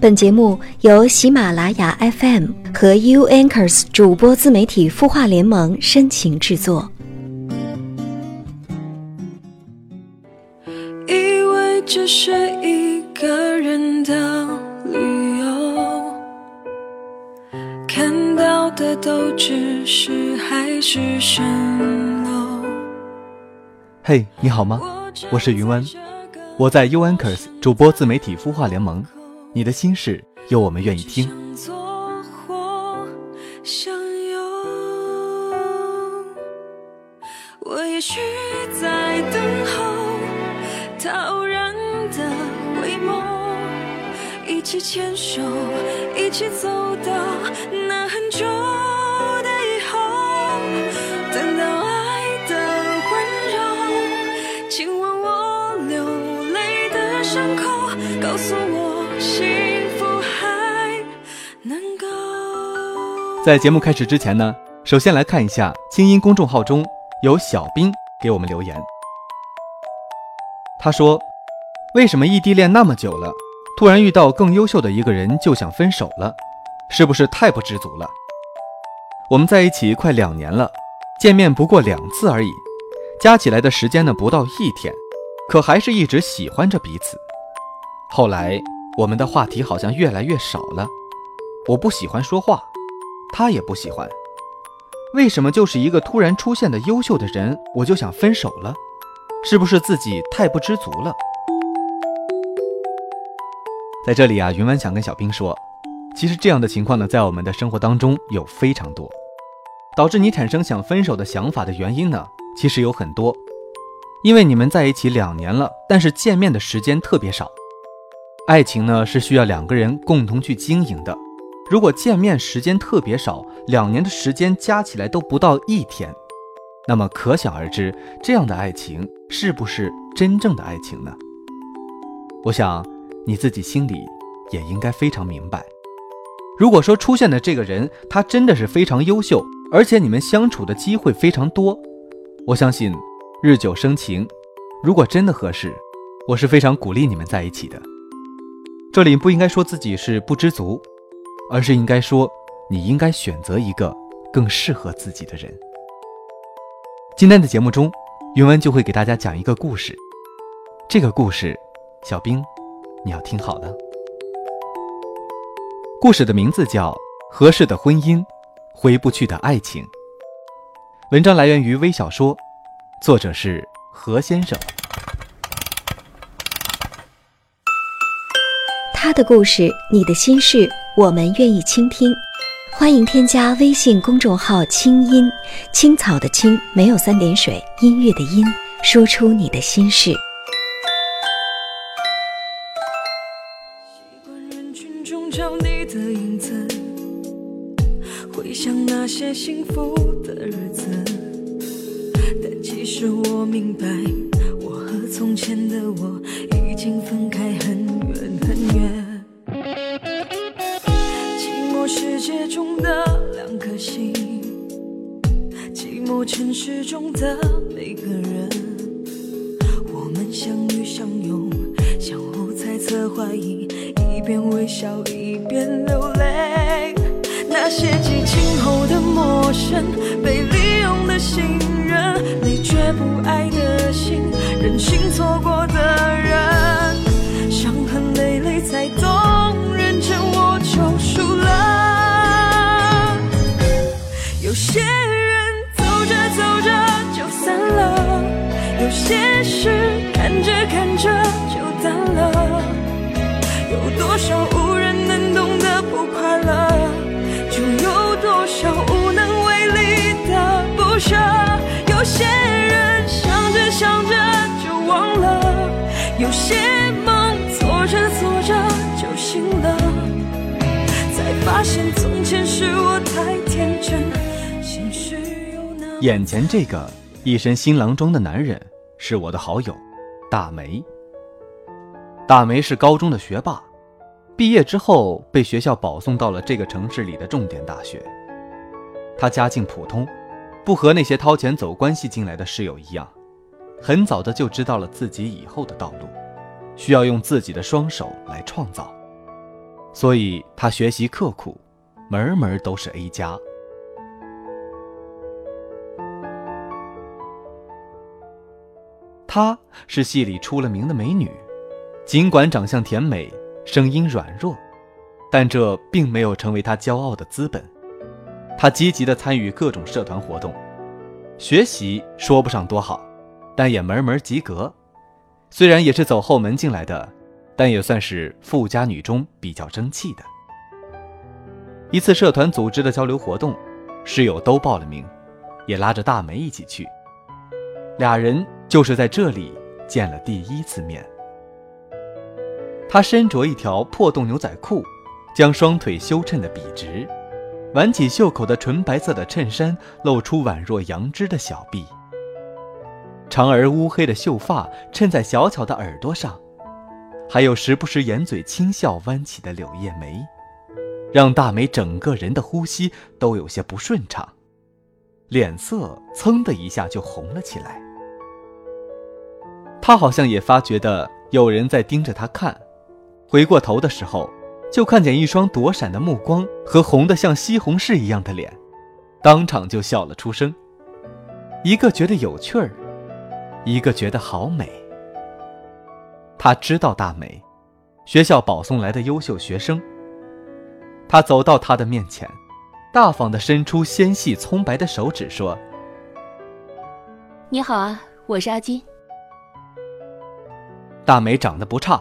本节目由喜马拉雅 FM 和 U Anchors 主播自媒体孵化联盟深情制作。以为这是一个人的理由，看到的都只是海市蜃楼。嘿，你好吗？我是云湾，我在 U Anchors 主播自媒体孵化联盟。你的心事，有我们愿意听。我也许在等候，他偶然的回眸，一起牵手，一起走到那在节目开始之前呢，首先来看一下清音公众号中有小兵给我们留言。他说：“为什么异地恋那么久了，突然遇到更优秀的一个人就想分手了？是不是太不知足了？我们在一起快两年了，见面不过两次而已，加起来的时间呢不到一天，可还是一直喜欢着彼此。后来我们的话题好像越来越少了，我不喜欢说话。”他也不喜欢，为什么就是一个突然出现的优秀的人，我就想分手了？是不是自己太不知足了？在这里啊，云湾想跟小兵说，其实这样的情况呢，在我们的生活当中有非常多，导致你产生想分手的想法的原因呢，其实有很多，因为你们在一起两年了，但是见面的时间特别少，爱情呢是需要两个人共同去经营的。如果见面时间特别少，两年的时间加起来都不到一天，那么可想而知，这样的爱情是不是真正的爱情呢？我想你自己心里也应该非常明白。如果说出现的这个人他真的是非常优秀，而且你们相处的机会非常多，我相信日久生情。如果真的合适，我是非常鼓励你们在一起的。这里不应该说自己是不知足。而是应该说，你应该选择一个更适合自己的人。今天的节目中，云文就会给大家讲一个故事。这个故事，小兵，你要听好了。故事的名字叫《合适的婚姻，回不去的爱情》。文章来源于微小说，作者是何先生。他的故事，你的心事。我们愿意倾听，欢迎添加微信公众号“清音青草”的青没有三点水，音乐的音，说出你的心事。习惯人群中找你的影子，回想那些幸福的日子，但其实我明白，我和从前的我已经分开很远很远。界中的两颗心，寂寞城市中的每个人，我们相遇相拥，相互猜测怀疑，一边微笑一边流泪。那些激情后的陌生，被利用的信任，累却不爱的心，任性错过有些事看着看着就淡了，有多少无人能懂的不快乐，就有多少无能为力的不舍。有些人想着想着就忘了，有些梦做着做着就醒了，才发现从前是我太天真。眼前这个一身新郎装的男人是我的好友，大梅。大梅是高中的学霸，毕业之后被学校保送到了这个城市里的重点大学。他家境普通，不和那些掏钱走关系进来的室友一样，很早的就知道了自己以后的道路，需要用自己的双手来创造。所以他学习刻苦，门门都是 A 加。她是戏里出了名的美女，尽管长相甜美，声音软弱，但这并没有成为她骄傲的资本。她积极地参与各种社团活动，学习说不上多好，但也门门及格。虽然也是走后门进来的，但也算是富家女中比较争气的。一次社团组织的交流活动，室友都报了名，也拉着大梅一起去。俩人。就是在这里见了第一次面。他身着一条破洞牛仔裤，将双腿修衬得笔直，挽起袖口的纯白色的衬衫，露出宛若羊脂的小臂。长而乌黑的秀发衬在小巧的耳朵上，还有时不时掩嘴轻笑弯起的柳叶眉，让大美整个人的呼吸都有些不顺畅，脸色噌的一下就红了起来。他好像也发觉的有人在盯着他看，回过头的时候，就看见一双躲闪的目光和红的像西红柿一样的脸，当场就笑了出声。一个觉得有趣儿，一个觉得好美。他知道大美，学校保送来的优秀学生。他走到她的面前，大方的伸出纤细葱白的手指说：“你好啊，我是阿金。”大美长得不差，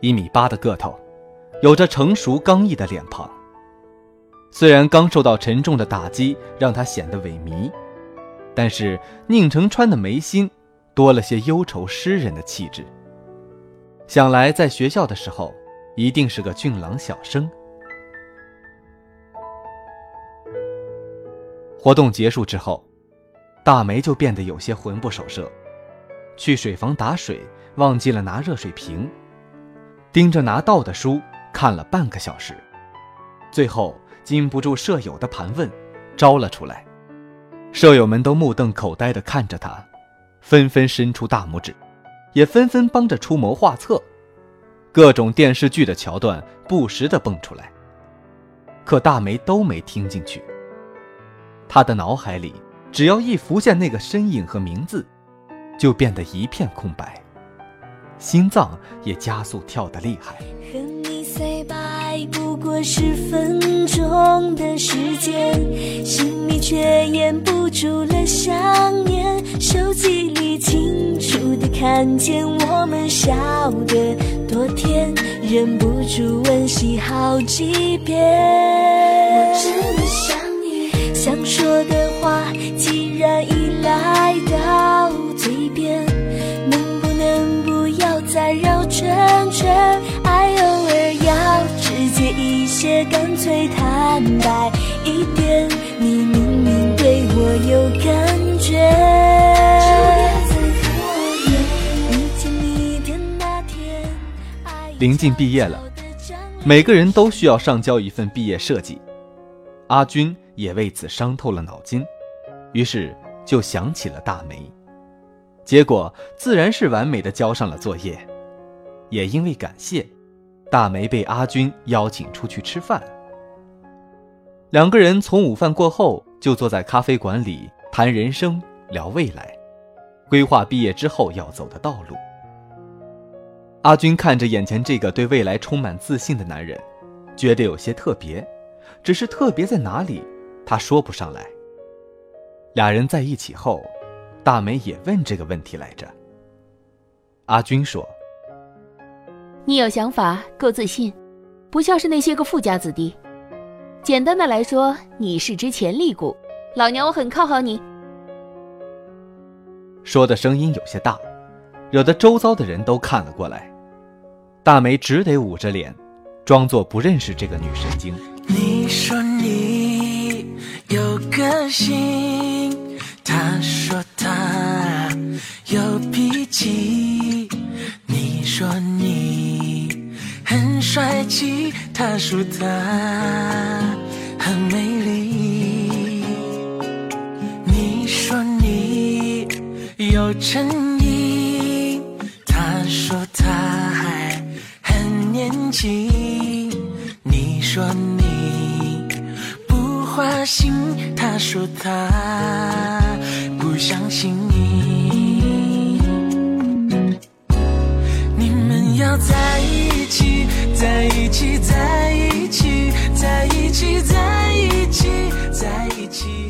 一米八的个头，有着成熟刚毅的脸庞。虽然刚受到沉重的打击，让她显得萎靡，但是宁成川的眉心多了些忧愁诗人的气质。想来在学校的时候，一定是个俊朗小生。活动结束之后，大梅就变得有些魂不守舍，去水房打水。忘记了拿热水瓶，盯着拿到的书看了半个小时，最后禁不住舍友的盘问，招了出来。舍友们都目瞪口呆地看着他，纷纷伸出大拇指，也纷纷帮着出谋划策，各种电视剧的桥段不时地蹦出来。可大梅都没听进去，他的脑海里只要一浮现那个身影和名字，就变得一片空白。心脏也加速跳得厉害。和你 say bye 不过十分钟的时间，心里却掩不住了想念。手机里清楚的看见我们笑得多甜，忍不住温习好几遍。我真的想你，想说的话既然已来到嘴边。再绕圈圈，爱偶尔要直接一些，干脆坦白一点。你明明对我有感觉。临近毕业了，每个人都需要上交一份毕业设计。阿军也为此伤透了脑筋，于是就想起了大梅。结果自然是完美的交上了作业，也因为感谢，大梅被阿军邀请出去吃饭。两个人从午饭过后就坐在咖啡馆里谈人生、聊未来，规划毕业之后要走的道路。阿军看着眼前这个对未来充满自信的男人，觉得有些特别，只是特别在哪里，他说不上来。俩人在一起后。大梅也问这个问题来着。阿军说：“你有想法，够自信，不像是那些个富家子弟。简单的来说，你是只潜力股，老娘我很看好你。”说的声音有些大，惹得周遭的人都看了过来。大梅只得捂着脸，装作不认识这个女神经。你说你有个性，他说。有脾气，你说你很帅气，他说他很美丽。你说你有诚意，他说他还很年轻。你说你不花心，他说他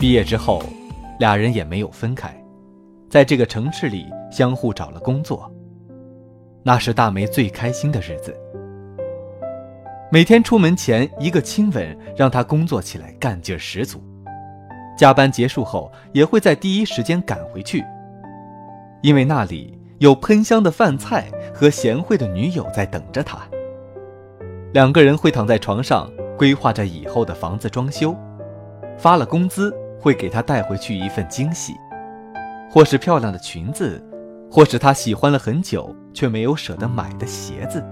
毕业之后，俩人也没有分开，在这个城市里相互找了工作。那是大梅最开心的日子。每天出门前一个亲吻，让她工作起来干劲十足。加班结束后，也会在第一时间赶回去，因为那里有喷香的饭菜和贤惠的女友在等着他。两个人会躺在床上规划着以后的房子装修，发了工资会给他带回去一份惊喜，或是漂亮的裙子，或是他喜欢了很久却没有舍得买的鞋子。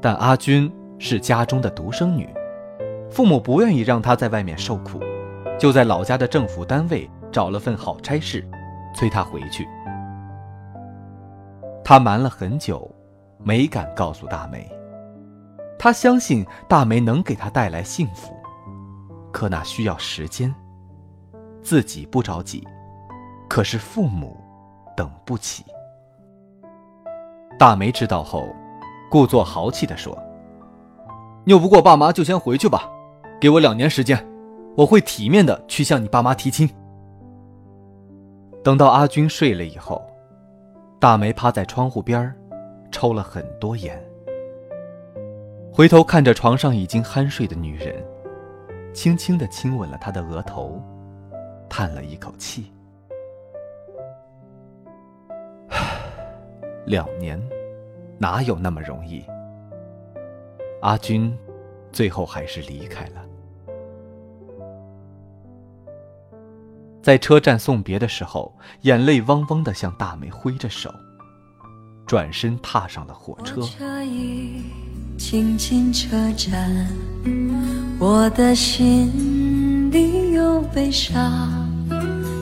但阿军是家中的独生女，父母不愿意让她在外面受苦，就在老家的政府单位找了份好差事，催她回去。他瞒了很久，没敢告诉大梅。他相信大梅能给他带来幸福，可那需要时间。自己不着急，可是父母等不起。大梅知道后。故作豪气地说：“拗不过爸妈就先回去吧，给我两年时间，我会体面的去向你爸妈提亲。”等到阿军睡了以后，大梅趴在窗户边抽了很多烟，回头看着床上已经酣睡的女人，轻轻的亲吻了他的额头，叹了一口气：“两年。”哪有那么容易？阿军最后还是离开了。在车站送别的时候，眼泪汪汪的向大梅挥着手，转身踏上了火车。进车站，我的心里有悲伤，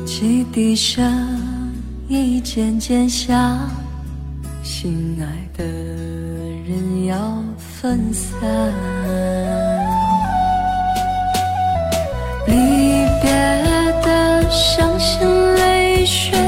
汽笛声一渐渐响。心爱的人要分散，离别的伤心泪水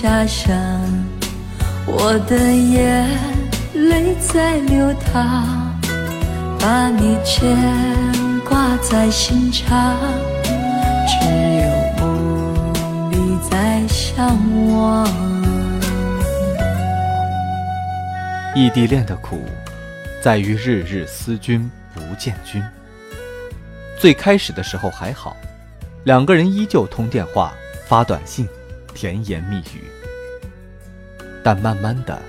家乡，我的眼泪在流淌，把你牵挂在心肠，只有梦里在相望。异地恋的苦，在于日日思君不见君。最开始的时候还好，两个人依旧通电话、发短信。甜言蜜语，但慢慢的，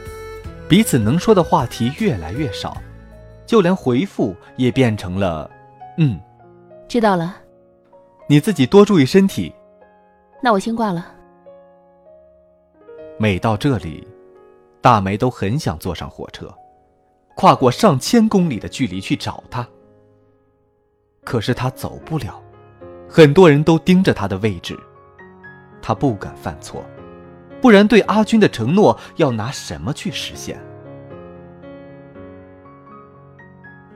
彼此能说的话题越来越少，就连回复也变成了“嗯，知道了，你自己多注意身体。”那我先挂了。每到这里，大梅都很想坐上火车，跨过上千公里的距离去找他。可是他走不了，很多人都盯着他的位置。他不敢犯错，不然对阿军的承诺要拿什么去实现？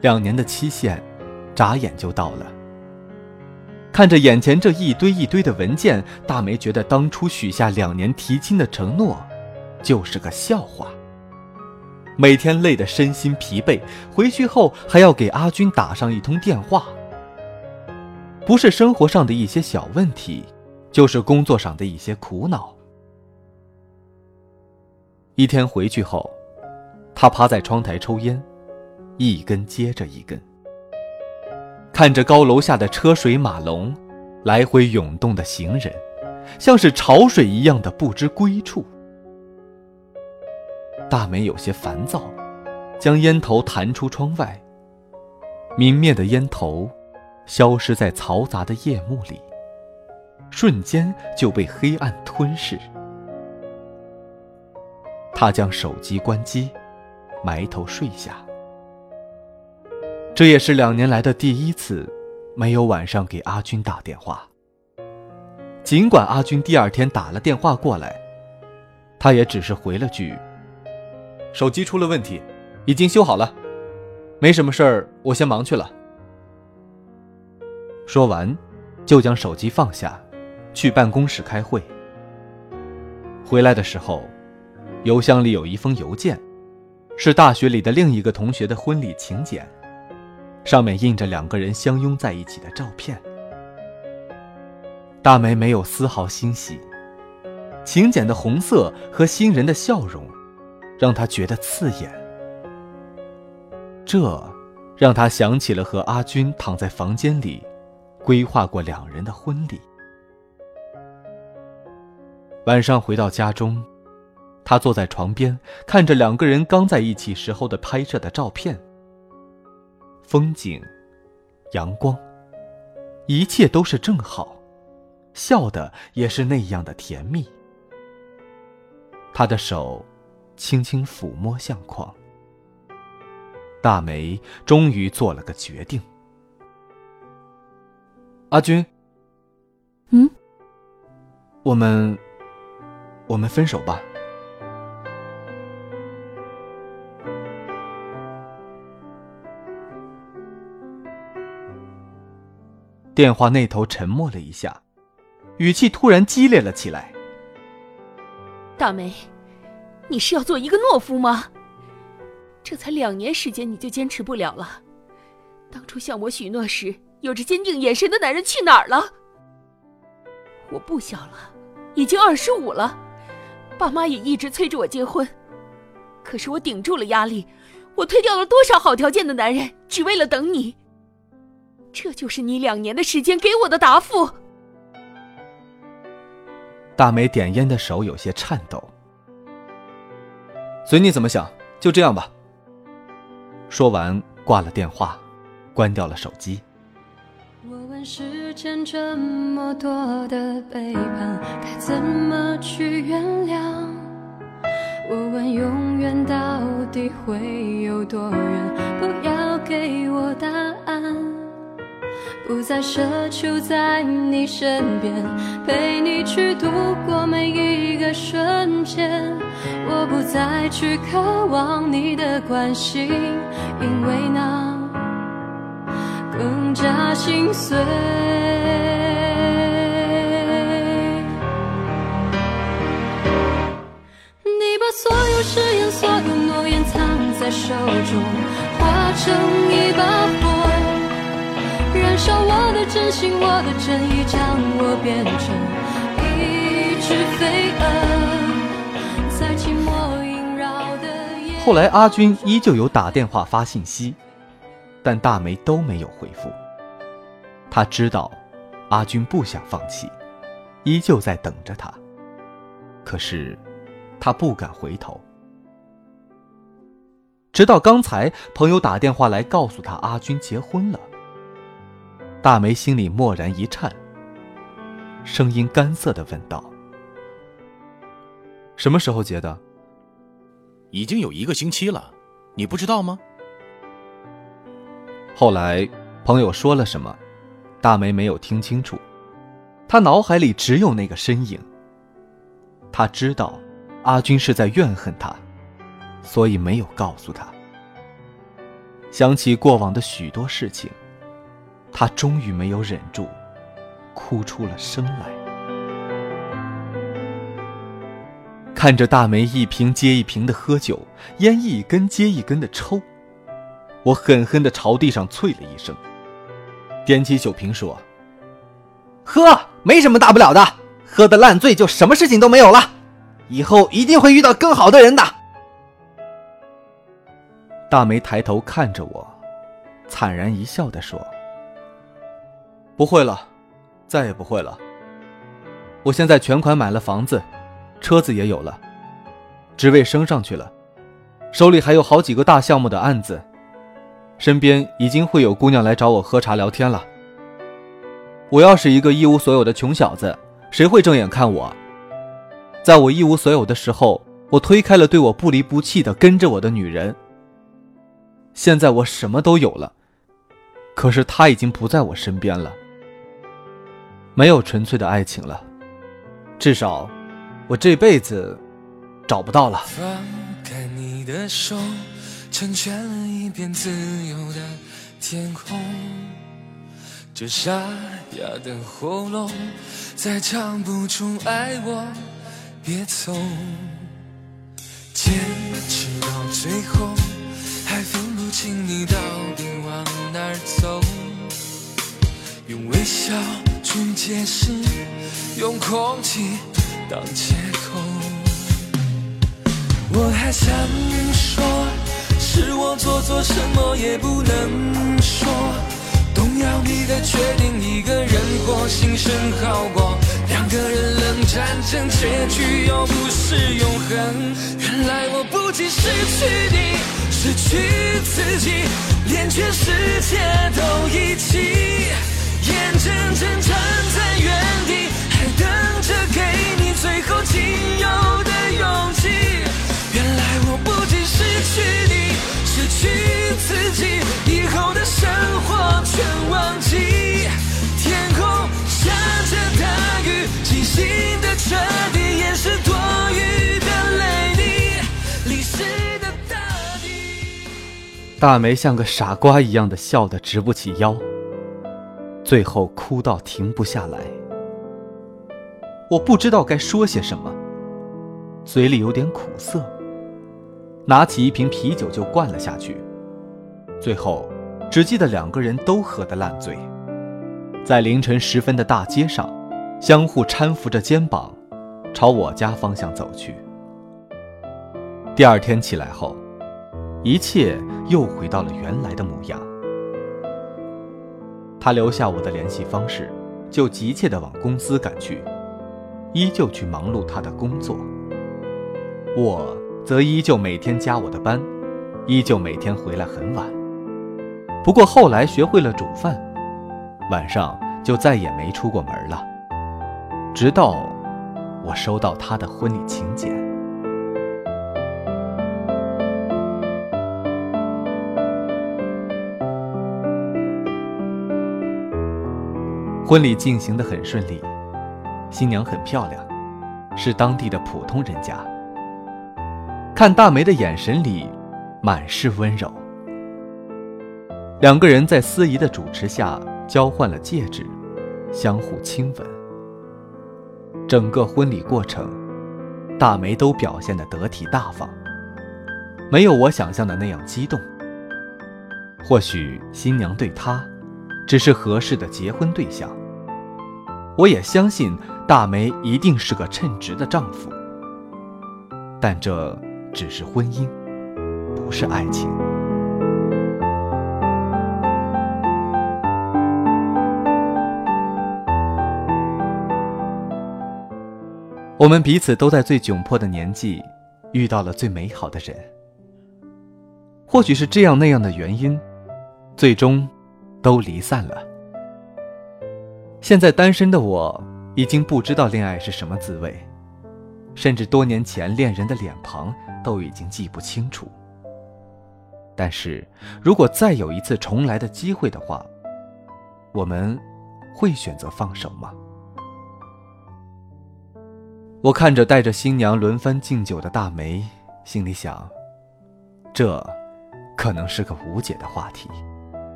两年的期限，眨眼就到了。看着眼前这一堆一堆的文件，大梅觉得当初许下两年提亲的承诺，就是个笑话。每天累得身心疲惫，回去后还要给阿军打上一通电话。不是生活上的一些小问题。就是工作上的一些苦恼。一天回去后，他趴在窗台抽烟，一根接着一根，看着高楼下的车水马龙，来回涌动的行人，像是潮水一样的不知归处。大梅有些烦躁，将烟头弹出窗外。明灭的烟头，消失在嘈杂的夜幕里。瞬间就被黑暗吞噬。他将手机关机，埋头睡下。这也是两年来的第一次，没有晚上给阿军打电话。尽管阿军第二天打了电话过来，他也只是回了句：“手机出了问题，已经修好了，没什么事儿，我先忙去了。”说完，就将手机放下，去办公室开会。回来的时候，邮箱里有一封邮件，是大学里的另一个同学的婚礼请柬。上面印着两个人相拥在一起的照片。大梅没有丝毫欣喜，请柬的红色和新人的笑容，让她觉得刺眼。这，让她想起了和阿军躺在房间里，规划过两人的婚礼。晚上回到家中，他坐在床边，看着两个人刚在一起时候的拍摄的照片。风景，阳光，一切都是正好，笑的也是那样的甜蜜。他的手轻轻抚摸相框，大梅终于做了个决定。阿军，嗯，我们，我们分手吧。电话那头沉默了一下，语气突然激烈了起来。大梅，你是要做一个懦夫吗？这才两年时间你就坚持不了了？当初向我许诺时有着坚定眼神的男人去哪儿了？我不小了，已经二十五了，爸妈也一直催着我结婚，可是我顶住了压力，我推掉了多少好条件的男人，只为了等你。这就是你两年的时间给我的答复。大美点烟的手有些颤抖。随你怎么想，就这样吧。说完，挂了电话，关掉了手机。我问世间这么多的背叛，该怎么去原谅？我问永远到底会有多远？不要给我答案。不再奢求在你身边，陪你去度过每一个瞬间。我不再去渴望你的关心，因为那更加心碎。你把所有誓言、所有诺言藏在手中，化成一把火。燃烧我的真心，我的真意，将我变成一只飞在寂寞萦绕夜。后来阿军依旧有打电话发信息，但大梅都没有回复。他知道阿军不想放弃，依旧在等着他。可是他不敢回头。直到刚才朋友打电话来告诉他阿军结婚了。大梅心里蓦然一颤，声音干涩的问道：“什么时候结的？已经有一个星期了，你不知道吗？”后来朋友说了什么，大梅没有听清楚，她脑海里只有那个身影。她知道阿军是在怨恨她，所以没有告诉她。想起过往的许多事情。他终于没有忍住，哭出了声来。看着大梅一瓶接一瓶的喝酒，烟一根接一根的抽，我狠狠的朝地上啐了一声，点起酒瓶说：“喝，没什么大不了的，喝的烂醉就什么事情都没有了，以后一定会遇到更好的人的。”大梅抬头看着我，惨然一笑的说。不会了，再也不会了。我现在全款买了房子，车子也有了，职位升上去了，手里还有好几个大项目的案子，身边已经会有姑娘来找我喝茶聊天了。我要是一个一无所有的穷小子，谁会正眼看我？在我一无所有的时候，我推开了对我不离不弃的跟着我的女人，现在我什么都有了，可是她已经不在我身边了，没有纯粹的爱情了，至少我这辈子找不到了。放开你的手，成全了一片自由的天空。这沙哑的喉咙，再唱不出爱我，别走。坚持到最后，还分不清你到底往哪儿走。用微笑去解释，用空气当借口。我还想说，是我做错什么也不能说。动摇你的决定，一个人过，心声好过。两个人冷战争，结局又不是永恒。原来我不仅失去你，失去自己，连全世界都一起。眼睁睁站在原地，还等着给你最后仅有的勇气。原来我不仅失去你，失去自己，以后的生活全忘记。天空下着大雨，清醒的彻底，掩饰多余的泪滴，淋湿的大地。大梅像个傻瓜一样的笑得直不起腰，最后哭到停不下来。我不知道该说些什么，嘴里有点苦涩。拿起一瓶啤酒就灌了下去，最后只记得两个人都喝得烂醉，在凌晨时分的大街上，相互搀扶着肩膀，朝我家方向走去。第二天起来后，一切又回到了原来的模样。他留下我的联系方式，就急切地往公司赶去，依旧去忙碌他的工作。我。则依旧每天加我的班，依旧每天回来很晚。不过后来学会了煮饭，晚上就再也没出过门了。直到我收到他的婚礼请柬。婚礼进行的很顺利，新娘很漂亮，是当地的普通人家。看大梅的眼神里，满是温柔。两个人在司仪的主持下交换了戒指，相互亲吻。整个婚礼过程，大梅都表现得得体大方，没有我想象的那样激动。或许新娘对他，只是合适的结婚对象。我也相信大梅一定是个称职的丈夫。但这。只是婚姻，不是爱情。我们彼此都在最窘迫的年纪，遇到了最美好的人。或许是这样那样的原因，最终都离散了。现在单身的我，已经不知道恋爱是什么滋味，甚至多年前恋人的脸庞。都已经记不清楚。但是，如果再有一次重来的机会的话，我们会选择放手吗？我看着带着新娘轮番敬酒的大梅，心里想，这可能是个无解的话题，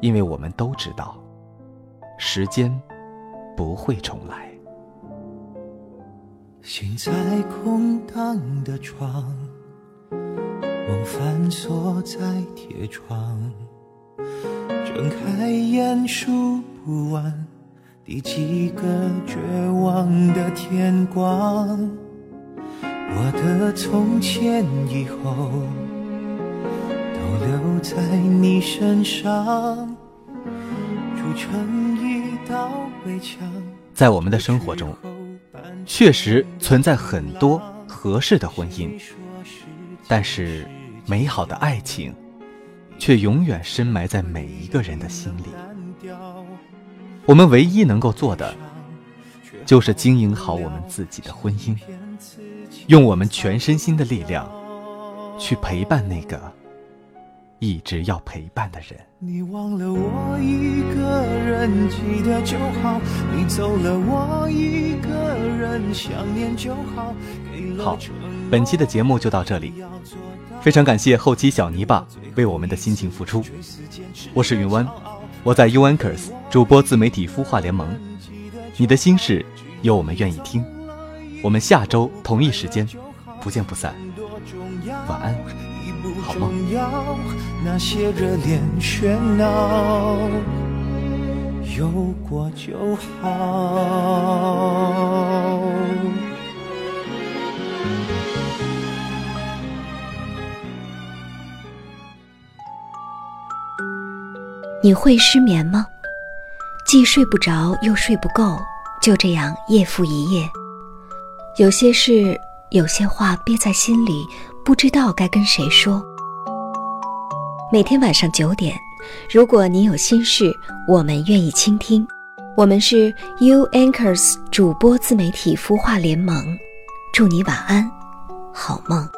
因为我们都知道，时间不会重来。心在空荡的床。梦反锁在铁窗，睁开眼数不完第几个绝望的天光。我的从前以后都留在你身上，筑成一道围墙。在我们的生活中，确实存在很多合适的婚姻，但是。美好的爱情，却永远深埋在每一个人的心里。我们唯一能够做的，就是经营好我们自己的婚姻，用我们全身心的力量，去陪伴那个一直要陪伴的人。你忘了我一个人，记得就好。你走了，我一个人想念就好。好，本期的节目就到这里，非常感谢后期小泥巴为我们的辛勤付出。我是云湾，我在 u a n k e r s 主播自媒体孵化联盟。你的心事，有我们愿意听。我们下周同一时间不见不散。晚安，好梦。那些热恋喧闹，有过就好。你会失眠吗？既睡不着又睡不够，就这样夜复一夜。有些事，有些话憋在心里，不知道该跟谁说。每天晚上九点，如果你有心事，我们愿意倾听。我们是 U Anchors 主播自媒体孵化联盟，祝你晚安，好梦。